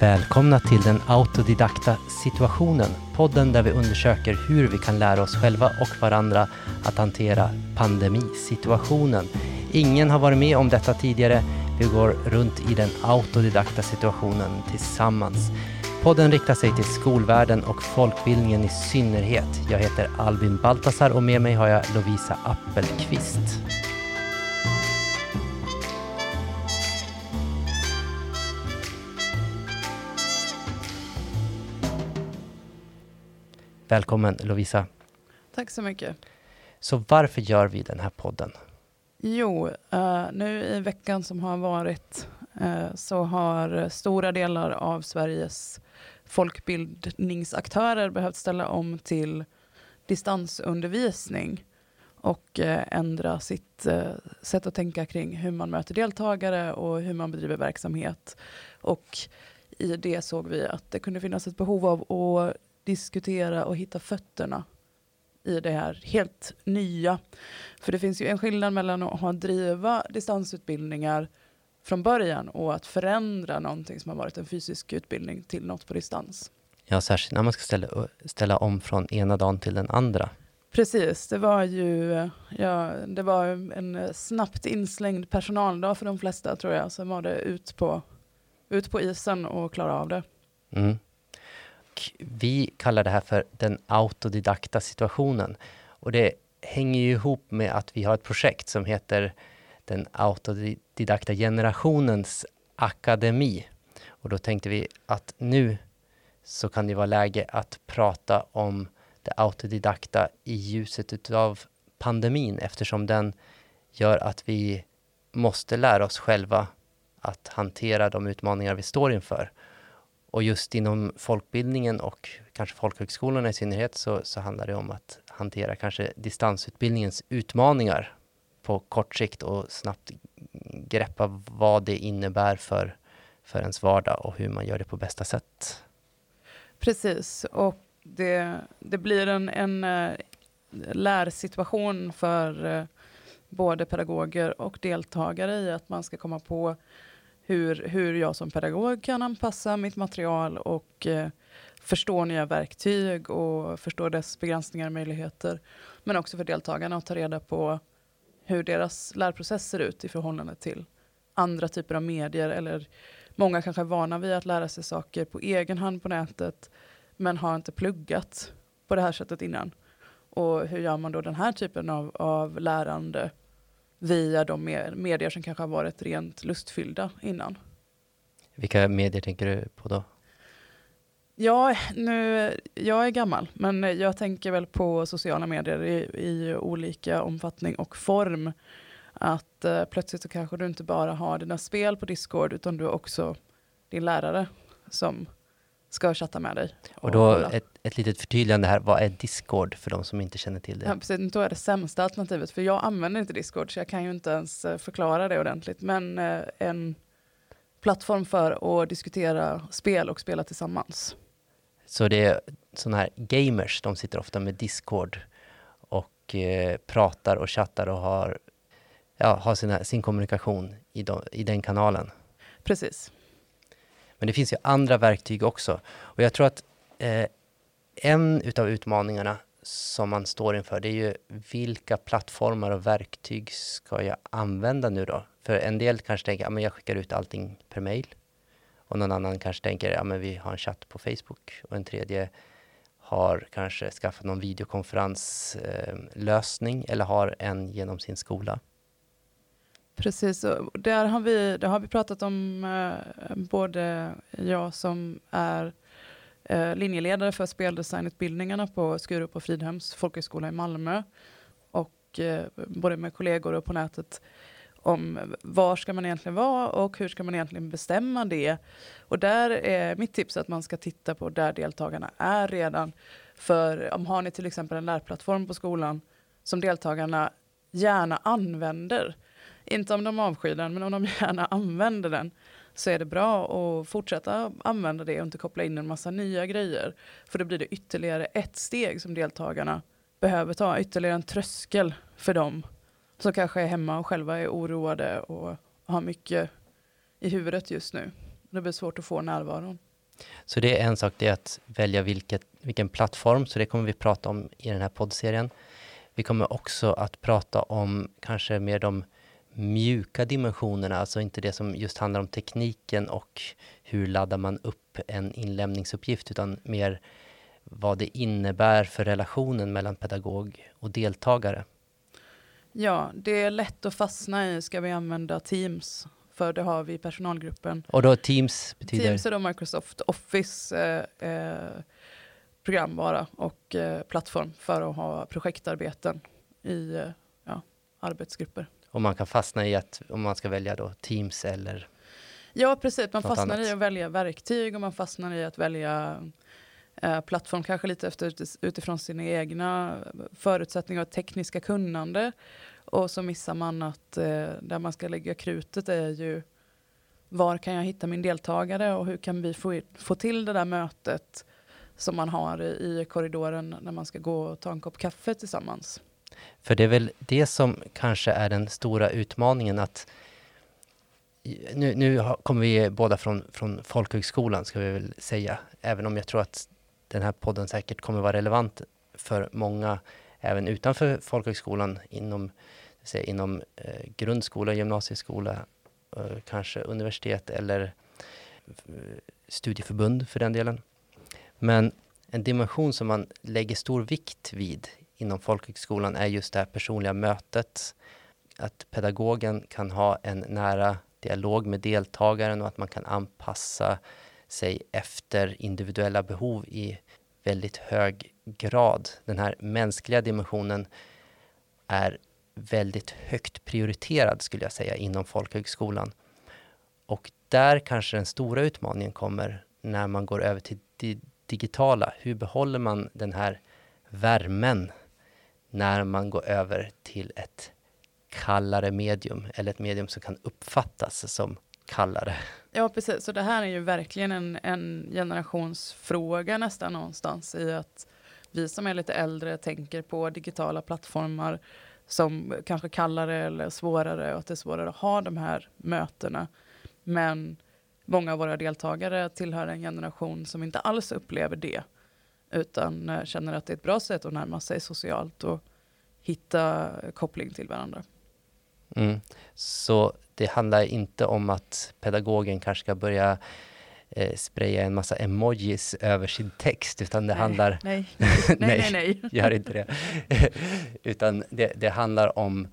Välkomna till den autodidakta situationen. Podden där vi undersöker hur vi kan lära oss själva och varandra att hantera pandemisituationen. Ingen har varit med om detta tidigare. Vi går runt i den autodidakta situationen tillsammans. Podden riktar sig till skolvärlden och folkbildningen i synnerhet. Jag heter Albin Baltasar och med mig har jag Lovisa Appelqvist. Välkommen Lovisa. Tack så mycket. Så varför gör vi den här podden? Jo, uh, nu i veckan som har varit uh, så har stora delar av Sveriges folkbildningsaktörer behövt ställa om till distansundervisning och uh, ändra sitt sätt att tänka kring hur man möter deltagare och hur man bedriver verksamhet. Och i det såg vi att det kunde finnas ett behov av att diskutera och hitta fötterna i det här helt nya. För det finns ju en skillnad mellan att ha driva distansutbildningar från början och att förändra någonting som har varit en fysisk utbildning till något på distans. Ja, särskilt när man ska ställa, ställa om från ena dagen till den andra. Precis, det var ju ja, det var en snabbt inslängd personaldag för de flesta tror jag. Sen var det ut på, ut på isen och klara av det. Mm vi kallar det här för den autodidakta situationen. Och det hänger ju ihop med att vi har ett projekt som heter den autodidakta generationens akademi. Och då tänkte vi att nu så kan det vara läge att prata om det autodidakta i ljuset utav pandemin eftersom den gör att vi måste lära oss själva att hantera de utmaningar vi står inför. Och just inom folkbildningen och kanske folkhögskolorna i synnerhet så, så handlar det om att hantera kanske distansutbildningens utmaningar på kort sikt och snabbt greppa vad det innebär för, för ens vardag och hur man gör det på bästa sätt. Precis, och det, det blir en, en eh, lärsituation för eh, både pedagoger och deltagare i att man ska komma på hur, hur jag som pedagog kan anpassa mitt material och eh, förstå nya verktyg och förstå dess begränsningar och möjligheter. Men också för deltagarna att ta reda på hur deras lärprocess ser ut i förhållande till andra typer av medier. Eller många kanske är vana vid att lära sig saker på egen hand på nätet men har inte pluggat på det här sättet innan. Och hur gör man då den här typen av, av lärande via de medier som kanske har varit rent lustfyllda innan. Vilka medier tänker du på då? Ja, nu, jag är gammal, men jag tänker väl på sociala medier i, i olika omfattning och form. Att uh, plötsligt så kanske du inte bara har dina spel på Discord, utan du har också din lärare som ska chatta med dig. Och, och då ett, ett litet förtydligande här, vad är Discord för de som inte känner till det? Ja, precis, då är det sämsta alternativet, för jag använder inte Discord, så jag kan ju inte ens eh, förklara det ordentligt. Men eh, en plattform för att diskutera spel och spela tillsammans. Så det är sådana här gamers, de sitter ofta med Discord och eh, pratar och chattar och har, ja, har sina, sin kommunikation i, de, i den kanalen. Precis. Men det finns ju andra verktyg också. Och jag tror att eh, en utav utmaningarna som man står inför, det är ju vilka plattformar och verktyg ska jag använda nu då? För en del kanske tänker, ja men jag skickar ut allting per mail. Och någon annan kanske tänker, ja men vi har en chatt på Facebook. Och en tredje har kanske skaffat någon videokonferenslösning eh, eller har en genom sin skola. Precis, och där har vi, där har vi pratat om eh, både jag som är eh, linjeledare för speldesignutbildningarna på Skurup och Fridhems folkhögskola i Malmö och eh, både med kollegor och på nätet om var ska man egentligen vara och hur ska man egentligen bestämma det. Och där är mitt tips att man ska titta på där deltagarna är redan. För om har ni till exempel en lärplattform på skolan som deltagarna gärna använder inte om de avskyr den, men om de gärna använder den så är det bra att fortsätta använda det och inte koppla in en massa nya grejer. För då blir det ytterligare ett steg som deltagarna behöver ta, ytterligare en tröskel för dem som kanske är hemma och själva är oroade och har mycket i huvudet just nu. Det blir svårt att få närvaron. Så det är en sak, det är att välja vilket, vilken plattform, så det kommer vi prata om i den här poddserien. Vi kommer också att prata om kanske mer de mjuka dimensionerna, alltså inte det som just handlar om tekniken och hur laddar man upp en inlämningsuppgift, utan mer vad det innebär för relationen mellan pedagog och deltagare. Ja, det är lätt att fastna i, ska vi använda Teams? För det har vi i personalgruppen. Och då Teams betyder? Teams är då Microsoft Office eh, eh, programvara och eh, plattform för att ha projektarbeten i eh, ja, arbetsgrupper. Och man kan fastna i att om man ska välja då Teams eller? Ja, precis. Man fastnar annat. i att välja verktyg och man fastnar i att välja eh, plattform, kanske lite efter, utifrån sina egna förutsättningar och tekniska kunnande. Och så missar man att eh, där man ska lägga krutet är ju var kan jag hitta min deltagare och hur kan vi få, få till det där mötet som man har i, i korridoren när man ska gå och ta en kopp kaffe tillsammans. För det är väl det som kanske är den stora utmaningen att nu, nu kommer vi båda från, från folkhögskolan ska vi väl säga, även om jag tror att den här podden säkert kommer vara relevant för många även utanför folkhögskolan inom, säga, inom eh, grundskola, gymnasieskola, eh, kanske universitet eller eh, studieförbund för den delen. Men en dimension som man lägger stor vikt vid inom folkhögskolan är just det här personliga mötet. Att pedagogen kan ha en nära dialog med deltagaren och att man kan anpassa sig efter individuella behov i väldigt hög grad. Den här mänskliga dimensionen är väldigt högt prioriterad skulle jag säga inom folkhögskolan. Och där kanske den stora utmaningen kommer när man går över till det digitala. Hur behåller man den här värmen när man går över till ett kallare medium eller ett medium som kan uppfattas som kallare. Ja, precis. Så det här är ju verkligen en, en generationsfråga nästan någonstans i att vi som är lite äldre tänker på digitala plattformar som kanske kallare eller svårare och att det är svårare att ha de här mötena. Men många av våra deltagare tillhör en generation som inte alls upplever det utan eh, känner att det är ett bra sätt att närma sig socialt och hitta koppling till varandra. Mm. Så det handlar inte om att pedagogen kanske ska börja eh, spraya en massa emojis över sin text, utan det nej, handlar... Nej, nej, nej, nej, gör inte det. utan det, det, handlar om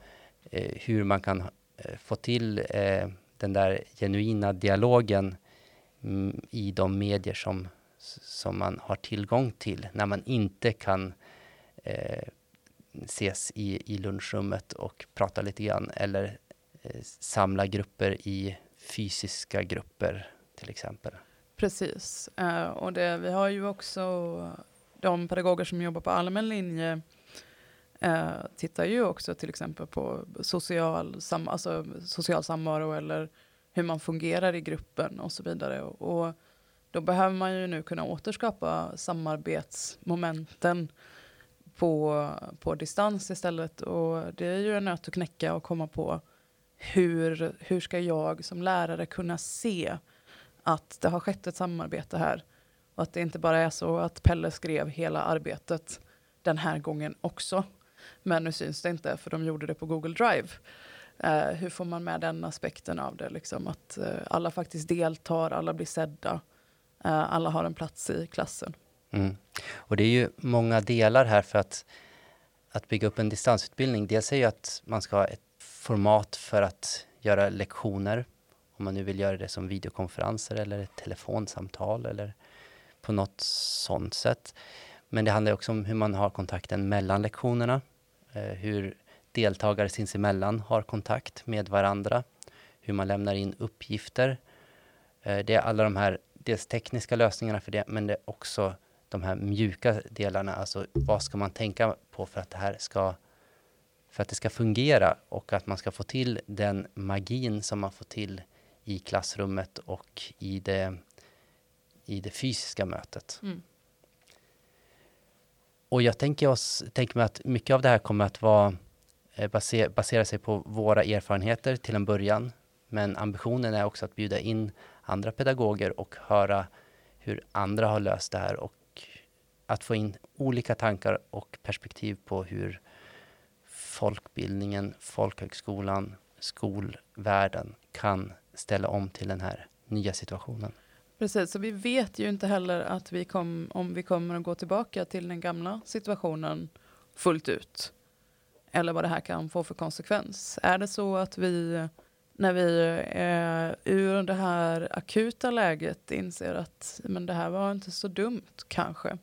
eh, hur man kan eh, få till eh, den där genuina dialogen mm, i de medier som, som man har tillgång till, när man inte kan eh, ses i, i lunchrummet och prata lite grann eller eh, samla grupper i fysiska grupper till exempel. Precis, uh, och det, vi har ju också de pedagoger som jobbar på allmän linje uh, tittar ju också till exempel på social, sam, alltså social samvaro eller hur man fungerar i gruppen och så vidare. Och, och då behöver man ju nu kunna återskapa samarbetsmomenten på, på distans istället. Och det är ju en nöt att knäcka och komma på hur, hur ska jag som lärare kunna se att det har skett ett samarbete här. Och att det inte bara är så att Pelle skrev hela arbetet den här gången också. Men nu syns det inte för de gjorde det på Google Drive. Uh, hur får man med den aspekten av det? Liksom att uh, alla faktiskt deltar, alla blir sedda, uh, Eh, alla har en plats i klassen. Mm. Och det är ju många delar här för att, att bygga upp en distansutbildning. Dels är ju att man ska ha ett format för att göra lektioner, om man nu vill göra det som videokonferenser eller ett telefonsamtal eller på något sånt sätt. Men det handlar också om hur man har kontakten mellan lektionerna, eh, hur deltagare sinsemellan har kontakt med varandra, hur man lämnar in uppgifter. Eh, det är alla de här, dels tekniska lösningarna för det, men det är också de här mjuka delarna, alltså vad ska man tänka på för att det här ska för att det ska fungera och att man ska få till den magin som man får till i klassrummet och i det, i det fysiska mötet. Mm. Och jag tänker, oss, tänker mig att mycket av det här kommer att vara, eh, baser, basera sig på våra erfarenheter till en början. Men ambitionen är också att bjuda in andra pedagoger och höra hur andra har löst det här och att få in olika tankar och perspektiv på hur folkbildningen, folkhögskolan, skolvärlden kan ställa om till den här nya situationen. Precis, så vi vet ju inte heller att vi kom, om vi kommer att gå tillbaka till den gamla situationen fullt ut. Eller vad det här kan få för konsekvens. Är det så att vi, när vi är ur det här akuta läget inser att men det här var inte så dumt kanske.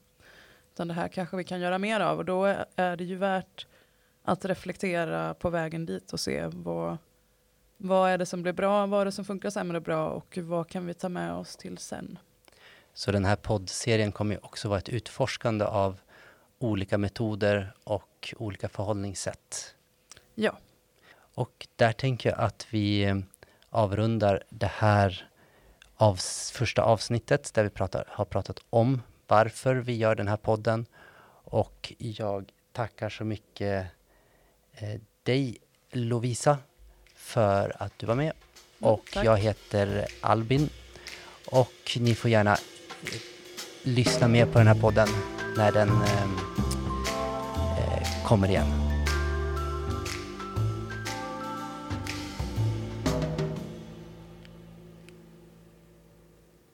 Utan det här kanske vi kan göra mer av och då är det ju värt att reflektera på vägen dit och se vad, vad är det som blir bra, vad är det som funkar sämre bra och vad kan vi ta med oss till sen. Så den här poddserien kommer också vara ett utforskande av olika metoder och olika förhållningssätt. Ja. Och där tänker jag att vi eh, avrundar det här av första avsnittet där vi pratar, har pratat om varför vi gör den här podden. Och jag tackar så mycket eh, dig Lovisa för att du var med. Och tack. jag heter Albin. Och ni får gärna eh, lyssna mer på den här podden när den eh, eh, kommer igen.